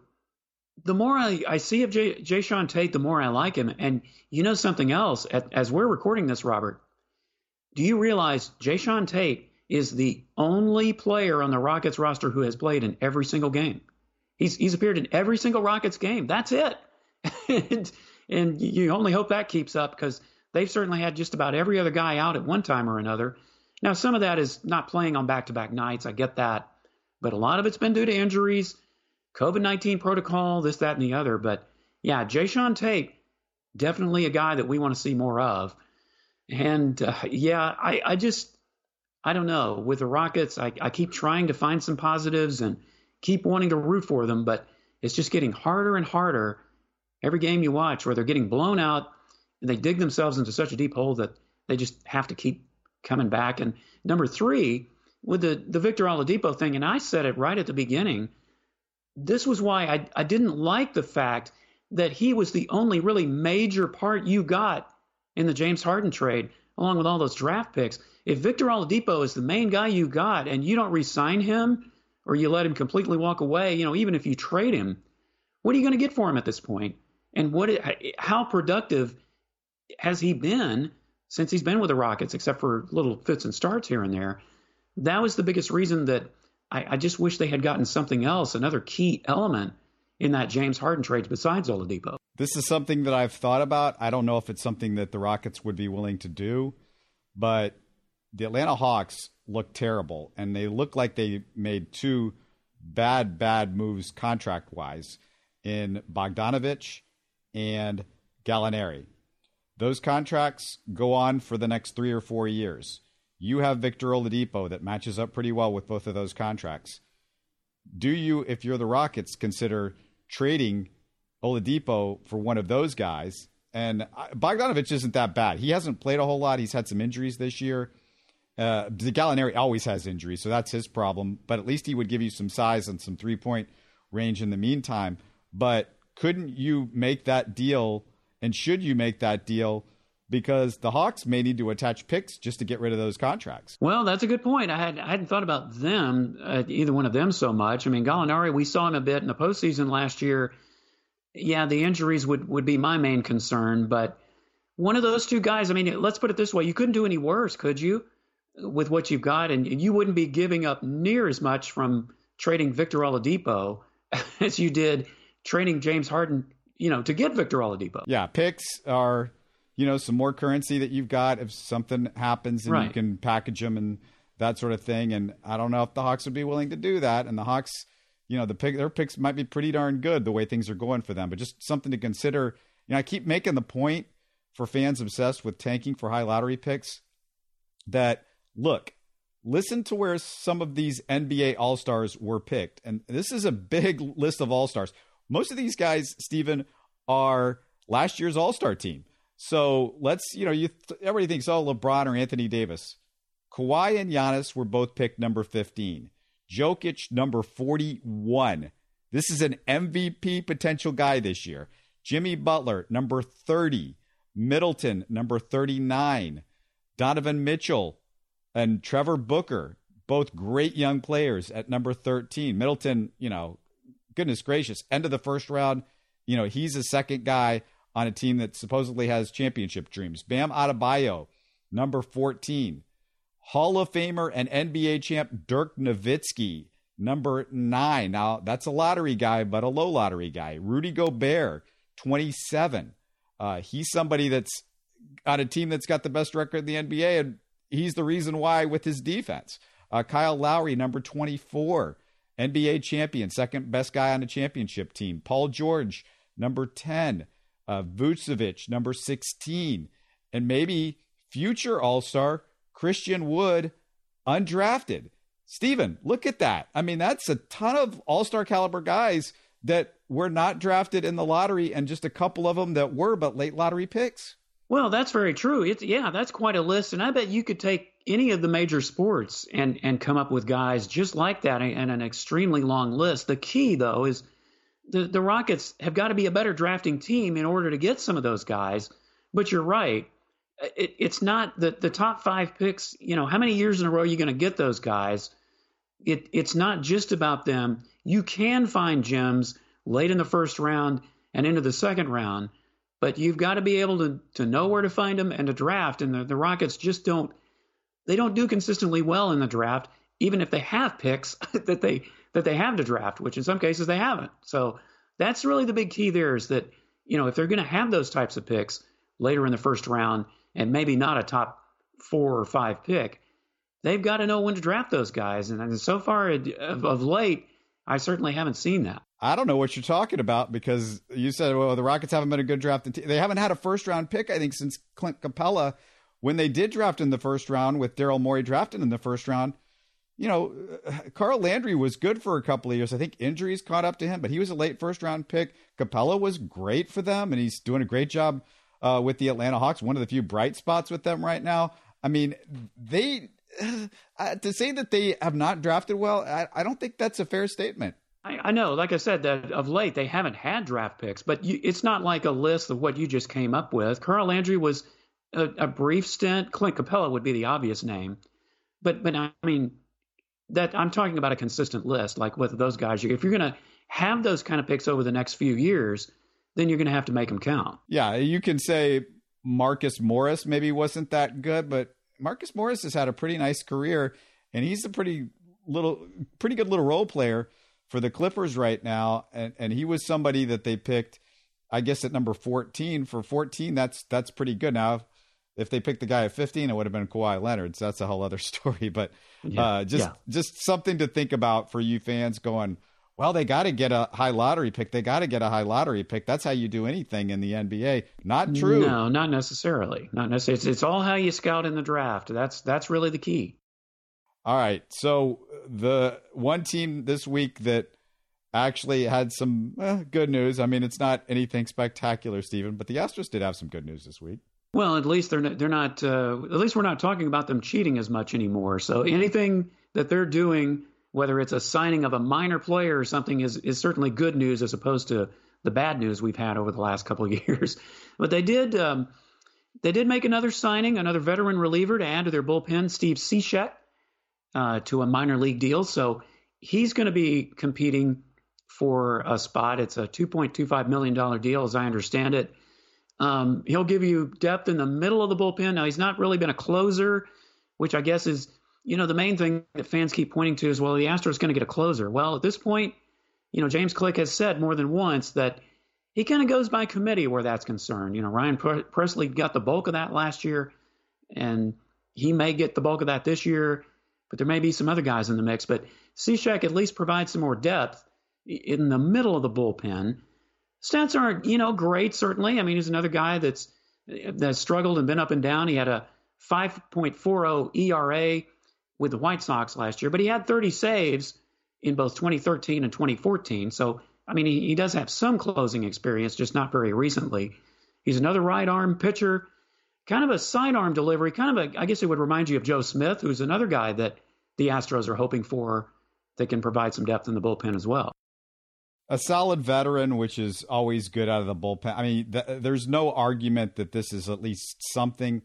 the more I, I see of Jay, Sean Tate, the more I like him. And you know something else, as we're recording this, Robert, do you realize Jae'Sean Tate is the only player on the Rockets roster who has played in every single game. He's he's appeared in every single Rockets game. That's it. [LAUGHS] and, and you only hope that keeps up because they've certainly had just about every other guy out at one time or another. Now, some of that is not playing on back to back nights. I get that. But a lot of it's been due to injuries, COVID 19 protocol, this, that, and the other. But yeah, Jae'Sean Tate, definitely a guy that we want to see more of. And uh, yeah, I, I just, I don't know. With the Rockets, I, I keep trying to find some positives and keep wanting to root for them, but it's just getting harder and harder every game you watch where they're getting blown out and they dig themselves into such a deep hole that they just have to keep coming back. And number three, with the, the Victor Oladipo thing, and I said it right at the beginning, this was why I, I didn't like the fact that he was the only really major part you got in the James Harden trade, along with all those draft picks. If Victor Oladipo is the main guy you got and you don't re-sign him or you let him completely walk away, you know, even if you trade him, what are you going to get for him at this point? And what how productive has he been since he's been with the Rockets, except for little fits and starts here and there? That was the biggest reason that I, I just wish they had gotten something else, another key element in that James Harden trade besides Oladipo. This is something that I've thought about. I don't know if it's something that the Rockets would be willing to do, but the Atlanta Hawks look terrible, and they look like they made two bad, bad moves contract wise in Bogdanovic and Gallinari. Those contracts go on for the next three or four years. You have Victor Oladipo that matches up pretty well with both of those contracts. Do you, if you're the Rockets, consider trading Oladipo for one of those guys? And Bogdanovic isn't that bad. He hasn't played a whole lot. He's had some injuries this year. Uh, Gallinari always has injuries, so that's his problem. But at least he would give you some size and some three point range in the meantime. But couldn't you make that deal? And should you make that deal? Because the Hawks may need to attach picks just to get rid of those contracts. Well, that's a good point. I had I hadn't thought about them, uh, either one of them, so much. I mean, Gallinari, we saw him a bit in the postseason last year. Yeah, the injuries would would be my main concern, but one of those two guys. I mean, let's put it this way: you couldn't do any worse, could you? with what you've got, and you wouldn't be giving up near as much from trading Victor Oladipo [LAUGHS] as you did trading James Harden, you know, to get Victor Oladipo. Yeah, picks are, you know, some more currency that you've got if something happens and right. you can package them and that sort of thing. And I don't know if the Hawks would be willing to do that. And the Hawks, you know, the pick their picks might be pretty darn good the way things are going for them. But just something to consider. You know, I keep making the point for fans obsessed with tanking for high lottery picks that look, listen to where some of these NBA All Stars were picked. And this is a big list of All Stars. Most of these guys, Stephen, are last year's All Star team. So let's, you know, you everybody thinks, oh, LeBron or Anthony Davis. Kawhi and Giannis were both picked number 15. Jokic, number 41. This is an MVP potential guy this year. Jimmy Butler, number 30. Middleton, number 39. Donovan Mitchell, and Trevor Booker, both great young players at number 13. Middleton, you know, goodness gracious, end of the first round, you know, he's a second guy on a team that supposedly has championship dreams. Bam Adebayo, number 14. Hall of Famer and NBA champ Dirk Nowitzki, number nine. Now, that's a lottery guy, but a low lottery guy. Rudy Gobert, 27. Uh, he's somebody that's on a team that's got the best record in the NBA and he's the reason why with his defense. Uh, Kyle Lowry, number 24, NBA champion, second best guy on the championship team. Paul George, number 10. Uh, Vucevic, number 16. And maybe future All Star Christian Wood, undrafted. Stephen, look at that. I mean, that's a ton of All Star caliber guys that were not drafted in the lottery, and just a couple of them that were, but late lottery picks. Well, that's very true. It's yeah, that's quite a list, and I bet you could take any of the major sports and and come up with guys just like that and an extremely long list. The key though is the the Rockets have got to be a better drafting team in order to get some of those guys. But you're right. Uh, it, it's not the the top five picks. You know, how many years in a row are you going to get those guys? It it's not just about them. You can find gems late in the first round and into the second round but you've got to be able to to know where to find them and to draft. And the, the Rockets just don't they don't do consistently well in the draft, even if they have picks [LAUGHS] that they that they have to draft, which in some cases they haven't. So that's really the big key there is that you know if they're going to have those types of picks later in the first round, and maybe not a top four or five pick, they've got to know when to draft those guys. And, and so far of, of late, I certainly haven't seen that. I don't know what you're talking about because you said, well, the Rockets haven't been a good draft. They haven't had a first round pick, I think, since Clint Capela. When they did draft in the first round with Daryl Morey drafted in the first round, you know, Carl Landry was good for a couple of years. I think injuries caught up to him, but he was a late first round pick. Capela was great for them, and he's doing a great job uh, with the Atlanta Hawks. One of the few bright spots with them right now. I mean, they [SIGHS] uh, to say that they have not drafted well, I, I don't think that's a fair statement. I, I, know, like I said, that of late they haven't had draft picks, but you, it's not like a list of what you just came up with. Carl Landry was a, a brief stint. Clint Capela would be the obvious name, but but I mean that I'm talking about a consistent list, like with those guys. If you're going to have those kind of picks over the next few years, then you're going to have to make them count. Yeah, you can say Marcus Morris maybe wasn't that good, but Marcus Morris has had a pretty nice career, and he's a pretty little, pretty good little role player for the Clippers right now. And and he was somebody that they picked, I guess, at number fourteen. For fourteen, that's that's pretty good. Now, if they picked the guy at fifteen, it would have been Kawhi Leonard. So that's a whole other [LAUGHS] story. But yeah, uh, just yeah. just something to think about for you fans going. Well, they got to get a high lottery pick. They got to get a high lottery pick. That's how you do anything in the NBA. Not true. No, not necessarily. Not necessarily. It's, it's all how you scout in the draft. That's that's really the key. All right. So the one team this week that actually had some eh, good news. I mean, it's not anything spectacular, Stephen, but the Astros did have some good news this week. Well, at least they're not, they're not. Uh, at least we're not talking about them cheating as much anymore. So anything that they're doing, whether it's a signing of a minor player or something, is is certainly good news as opposed to the bad news we've had over the last couple of [LAUGHS] years. But they did um, they did make another signing, another veteran reliever to add to their bullpen, Steve Cishek, uh, to a minor league deal. So he's going to be competing for a spot. It's a $2.25 million deal, as I understand it. Um, he'll give you depth in the middle of the bullpen. Now, he's not really been a closer, which I guess is, you know, the main thing that fans keep pointing to is, well, the Astros going to get a closer. Well, at this point, you know, James Click has said more than once that he kind of goes by committee where that's concerned. You know, Ryan Pressly got the bulk of that last year, and he may get the bulk of that this year, but there may be some other guys in the mix. But Cishek at least provides some more depth in the middle of the bullpen Stats aren't, you know, great, certainly. I mean, he's another guy that's that's struggled and been up and down. He had a 5.40 ERA with the White Sox last year, but he had 30 saves in both 2013 and 2014. So, I mean, he, he does have some closing experience, just not very recently. He's another right arm pitcher, kind of a sidearm delivery, kind of a, I guess it would remind you of Joe Smith, who's another guy that the Astros are hoping for that can provide some depth in the bullpen as well a solid veteran, which is always good out of the bullpen. I mean, th- there's no argument that this is at least something.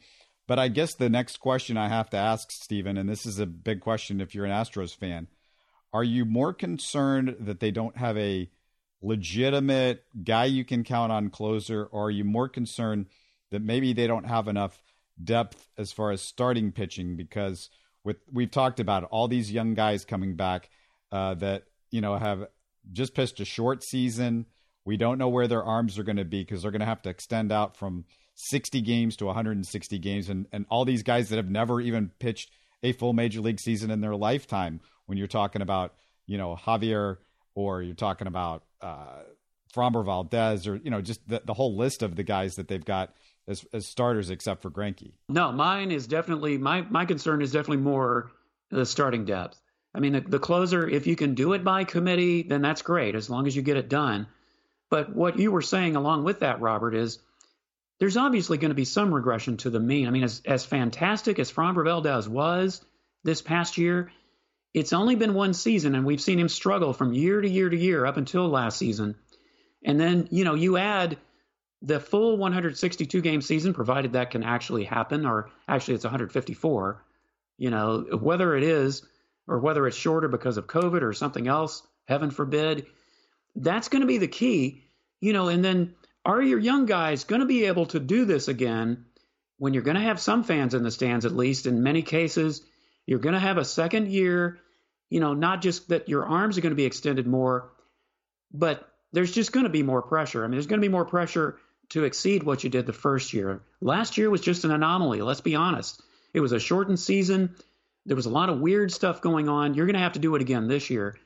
But I guess the next question I have to ask, Stephen, and this is a big question if you're an Astros fan, are you more concerned that they don't have a legitimate guy you can count on closer, or are you more concerned that maybe they don't have enough depth as far as starting pitching? Because with we've talked about all these young guys coming back uh, that you know have just pitched a short season. We don't know where their arms are going to be because they're going to have to extend out from 60 games to 160 games. And, and all these guys that have never even pitched a full major league season in their lifetime, when you're talking about, you know, Javier or you're talking about uh, Framber Valdez or, you know, just the, the whole list of the guys that they've got as, as starters except for Greinke. No, mine is definitely, my, my concern is definitely more the starting depth. I mean, the, the closer, if you can do it by committee, then that's great, as long as you get it done. But what you were saying along with that, Robert, is there's obviously going to be some regression to the mean. I mean, as, as fantastic as Framber Valdez was this past year, it's only been one season, and we've seen him struggle from year to year to year up until last season. And then, you know, you add the full 162 game season, provided that can actually happen, or actually it's 154, you know, whether it is or whether it's shorter because of COVID or something else, heaven forbid, that's going to be the key. You know, and then are your young guys going to be able to do this again when you're going to have some fans in the stands, at least in many cases? You're going to have a second year, you know, not just that your arms are going to be extended more, but there's just going to be more pressure. I mean, there's going to be more pressure to exceed what you did the first year. Last year was just an anomaly, let's be honest. It was a shortened season. There was a lot of weird stuff going on. You're going to have to do it again this year.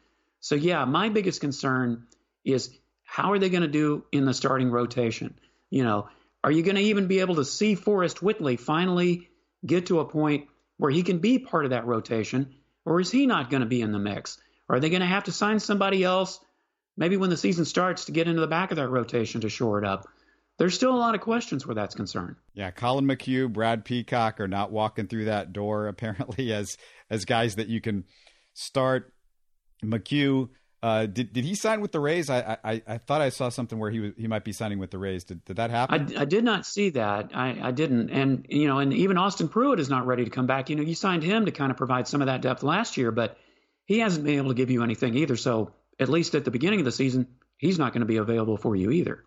So, yeah, my biggest concern is how are they going to do in the starting rotation? You know, are you going to even be able to see Forrest Whitley finally get to a point where he can be part of that rotation, or is he not going to be in the mix? Are they going to have to sign somebody else, maybe when the season starts, to get into the back of that rotation to shore it up? There's still a lot of questions where that's concerned. Yeah, Collin McHugh, Brad Peacock are not walking through that door [LAUGHS] apparently as as guys that you can start. McHugh uh, did did he sign with the Rays? I, I I thought I saw something where he was he might be signing with the Rays. Did did that happen? I, I did not see that. I, I didn't. And you know, and even Austin Pruitt is not ready to come back. You know, you signed him to kind of provide some of that depth last year, but he hasn't been able to give you anything either. So at least at the beginning of the season, he's not going to be available for you either.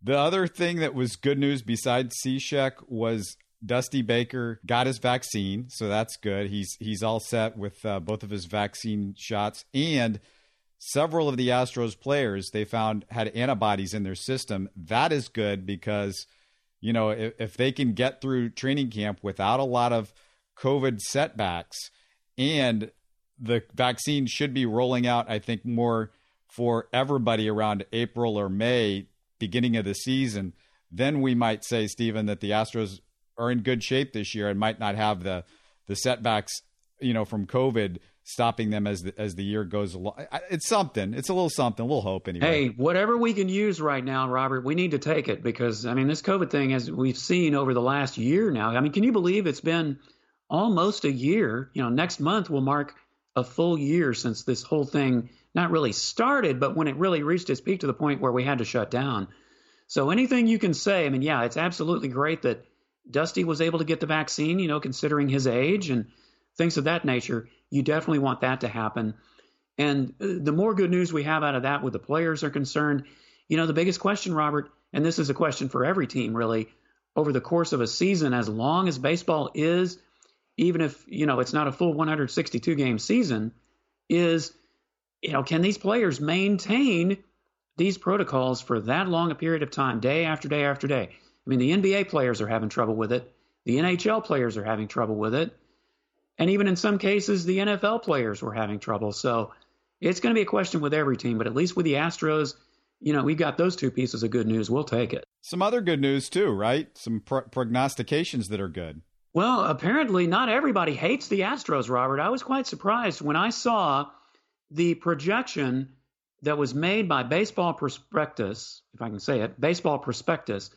The other thing that was good news besides Cishek was Dusty Baker got his vaccine, so that's good. He's he's all set with uh, both of his vaccine shots and several of the Astros players they found had antibodies in their system. That is good because, you know, if, if they can get through training camp without a lot of COVID setbacks and the vaccine should be rolling out, I think, more for everybody around April or May, beginning of the season, then we might say, Stephen, that the Astros are in good shape this year and might not have the the setbacks, you know, from COVID stopping them as the, as the year goes along. It's something. It's a little something. A little hope anyway. Hey, whatever we can use right now, Robert, we need to take it because I mean this COVID thing, as we've seen over the last year now. I mean, can you believe it's been almost a year? You know, next month will mark a full year since this whole thing not really started, but when it really reached its peak to the point where we had to shut down. So anything you can say, I mean, yeah, it's absolutely great that Dusty was able to get the vaccine. You know, considering his age and things of that nature you definitely want that to happen. And uh, the more good news we have out of that with the players are concerned, you know, the biggest question, Robert, and this is a question for every team really, over the course of a season, as long as baseball is, even if, you know, it's not a full 162 game season, is, you know, can these players maintain these protocols for that long a period of time, day after day after day? I mean, the NBA players are having trouble with it. The NHL players are having trouble with it. And even in some cases, the NFL players were having trouble. So it's going to be a question with every team, but at least with the Astros, you know, we've got those two pieces of good news. We'll take it. Some other good news, too, right? Some pro- prognostications that are good. Well, apparently, not everybody hates the Astros, Robert. I was quite surprised when I saw the projection that was made by Baseball Prospectus, if I can say it, Baseball Prospectus.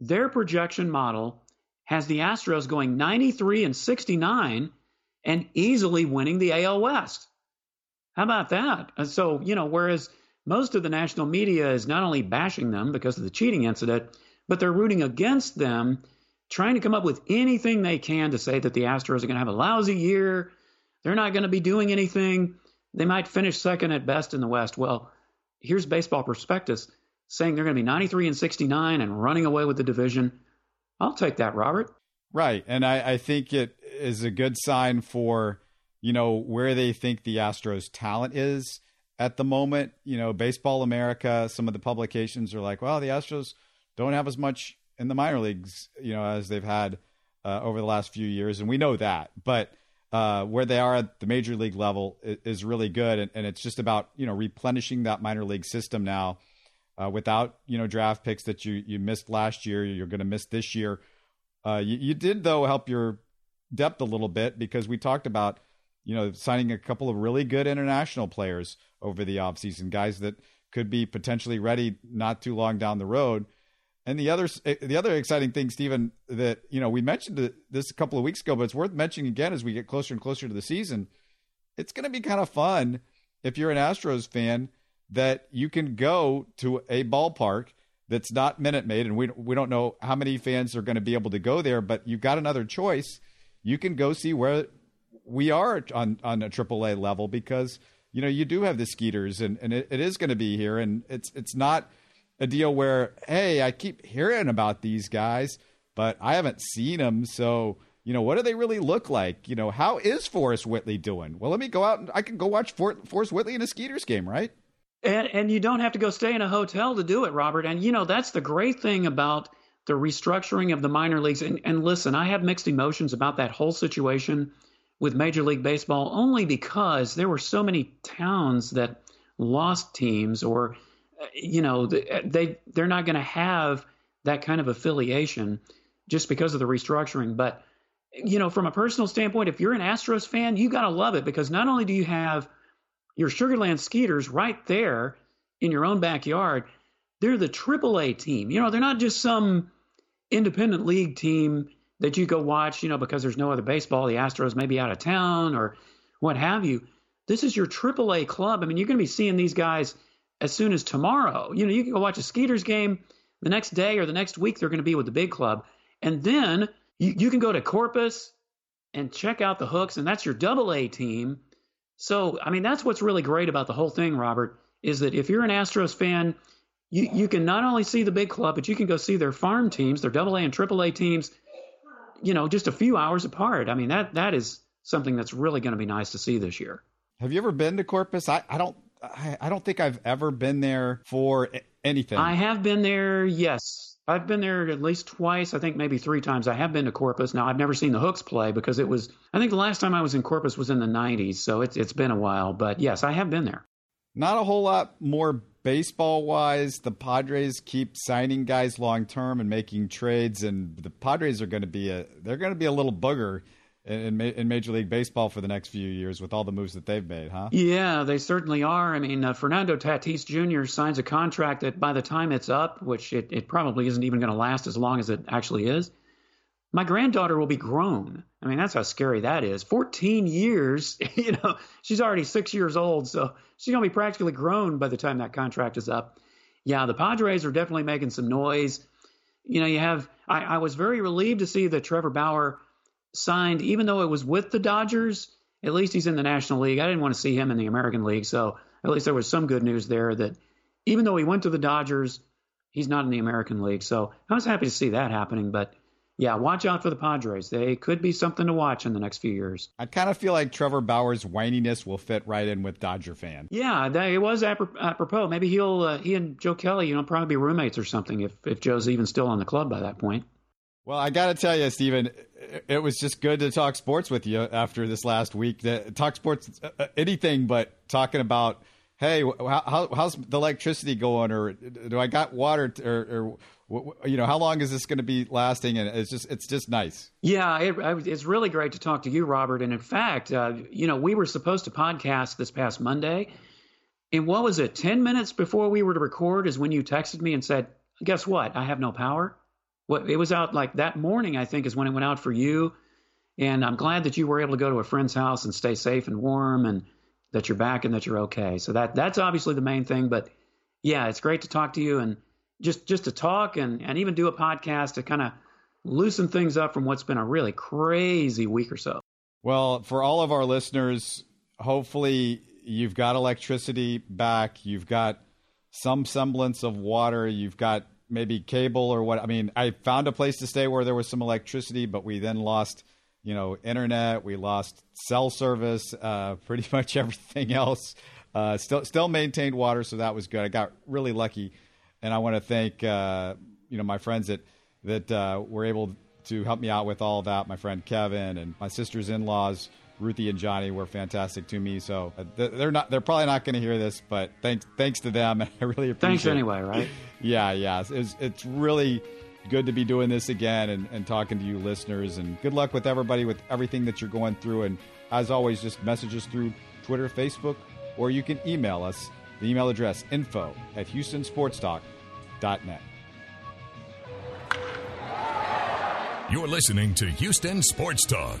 Their projection model has the Astros going 93 and 69 and easily winning the AL West. How about that? And So, you know, whereas most of the national media is not only bashing them because of the cheating incident, but they're rooting against them, trying to come up with anything they can to say that the Astros are going to have a lousy year. They're not going to be doing anything. They might finish second at best in the West. Well, here's Baseball Prospectus saying they're going to be 93 and 69 and running away with the division. I'll take that, Robert. Right. And I, I think it is a good sign for, you know, where they think the Astros talent is at the moment. You know, Baseball America, some of the publications are like, well, the Astros don't have as much in the minor leagues, you know, as they've had uh, over the last few years. And we know that. But uh, where they are at the major league level is, is really good. And, and, it's just about, you know, replenishing that minor league system now uh, without you know draft picks that you you missed last year. You're going to miss this year. Uh, you, you, did though help your depth a little bit because we talked about you know signing a couple of really good international players over the offseason, guys that could be potentially ready not too long down the road. And the other eh, the other exciting thing, Stephen, that you know we mentioned this a couple of weeks ago, but it's worth mentioning again as we get closer and closer to the season. It's going to be kind of fun if you're an Astros fan that you can go to a ballpark that's not Minute Maid, and we we don't know how many fans are going to be able to go there, but you've got another choice. You can go see where we are on on a AAA level because you know you do have the Skeeters, and and it, it is going to be here, and it's it's not a deal where hey, I keep hearing about these guys, but I haven't seen them, so you know what do they really look like? You know how is Forrest Whitley doing? Well, let me go out and I can go watch For- Forrest Whitley in a Skeeters game, right? And, and you don't have to go stay in a hotel to do it, Robert. And, you know, that's the great thing about the restructuring of the minor leagues. And, and listen, I have mixed emotions about that whole situation with Major League Baseball only because there were so many towns that lost teams or, you know, they, they're not going to have that kind of affiliation just because of the restructuring. But, you know, from a personal standpoint, if you're an Astros fan, you got to love it because not only do you have – your Sugar Land Skeeters right there in your own backyard. They're the AAA team. You know, they're not just some independent league team that you go watch, you know, because there's no other baseball. The Astros may be out of town or what have you. This is your AAA club. I mean, you're going to be seeing these guys as soon as tomorrow. You know, you can go watch a Skeeters game the next day or the next week. They're going to be with the big club, and then you, you can go to Corpus and check out the Hooks, and that's your Double A team. So, I mean, that's what's really great about the whole thing, Robert, is that if you're an Astros fan, you, you can not only see the big club, but you can go see their farm teams, their double A and triple A teams, you know, just a few hours apart. I mean, that that is something that's really going to be nice to see this year. Have you ever been to Corpus? I, I don't I, I don't think I've ever been there for anything. I have been there, yes. I've been there at least twice, I think maybe three times. I have been to Corpus. Now I've never seen the Hooks play because it was I think the last time I was in Corpus was in the 90s, so it's it's been a while, but yes, I have been there. Not a whole lot more baseball wise. The Padres keep signing guys long term and making trades and the Padres are going to be a they're going to be a little bugger in, in Major League Baseball for the next few years with all the moves that they've made, huh? Yeah, they certainly are. I mean, uh, Fernando Tatis Jr. signs a contract that by the time it's up, which it, it probably isn't even going to last as long as it actually is, my granddaughter will be grown. I mean, that's how scary that is. 14 years, [LAUGHS] you know, she's already six years old, so she's going to be practically grown by the time that contract is up. Yeah, the Padres are definitely making some noise. You know, you have, I, I was very relieved to see that Trevor Bauer signed, even though it was with the Dodgers. At least he's in the National League. I didn't want to see him in the American League, so at least there was some good news there that even though he went to the Dodgers, he's not in the American League. So I was happy to see that happening. But yeah, watch out for the Padres. They could be something to watch in the next few years. I kind of feel like Trevor Bauer's whininess will fit right in with Dodger fans. Yeah, that, it was apropos. Maybe he'll uh, he and Joe Kelly, you know, probably be roommates or something if if Joe's even still on the club by that point. Well, I got to tell you, Stephen, it was just good to talk sports with you after this last week. Talk sports, uh, uh, anything but talking about, hey, how, how's the electricity going, or do I got water, or, or you know, how long is this going to be lasting? And it's just, it's just nice. Yeah, it, it's really great to talk to you, Robert. And in fact, uh, you know, we were supposed to podcast this past Monday, and what was it? Ten minutes before we were to record is when you texted me and said, "Guess what? I have no power." What it was out like that morning, I think, is when it went out for you. And I'm glad that you were able to go to a friend's house and stay safe and warm, and that you're back and that you're okay. So that that's obviously the main thing. But yeah, it's great to talk to you and just just to talk and and even do a podcast to kind of loosen things up from what's been a really crazy week or so. Well, for all of our listeners, hopefully you've got electricity back, you've got some semblance of water, you've got maybe cable or what. I mean, I found a place to stay where there was some electricity, but we then lost, you know, internet. We lost cell service, uh, [LAUGHS] pretty much everything else. Uh, still, still maintained water, so that was good. I got really lucky, and I want to thank, uh, you know, my friends that that uh, were able to help me out with all that. My friend Kevin and my sister's in-laws. Ruthie and Johnny were fantastic to me. So uh, they're not they're probably not going to hear this, but thanks thanks to them. [LAUGHS] I really appreciate. Thanks anyway, right? [LAUGHS] yeah, yeah. It's it's really good to be doing this again and, and talking to you listeners. And good luck with everybody with everything that you're going through. And as always, just message us through Twitter, Facebook, or you can email us. The email address info at houstonsportstalk.net. You're listening to Houston Sports Talk.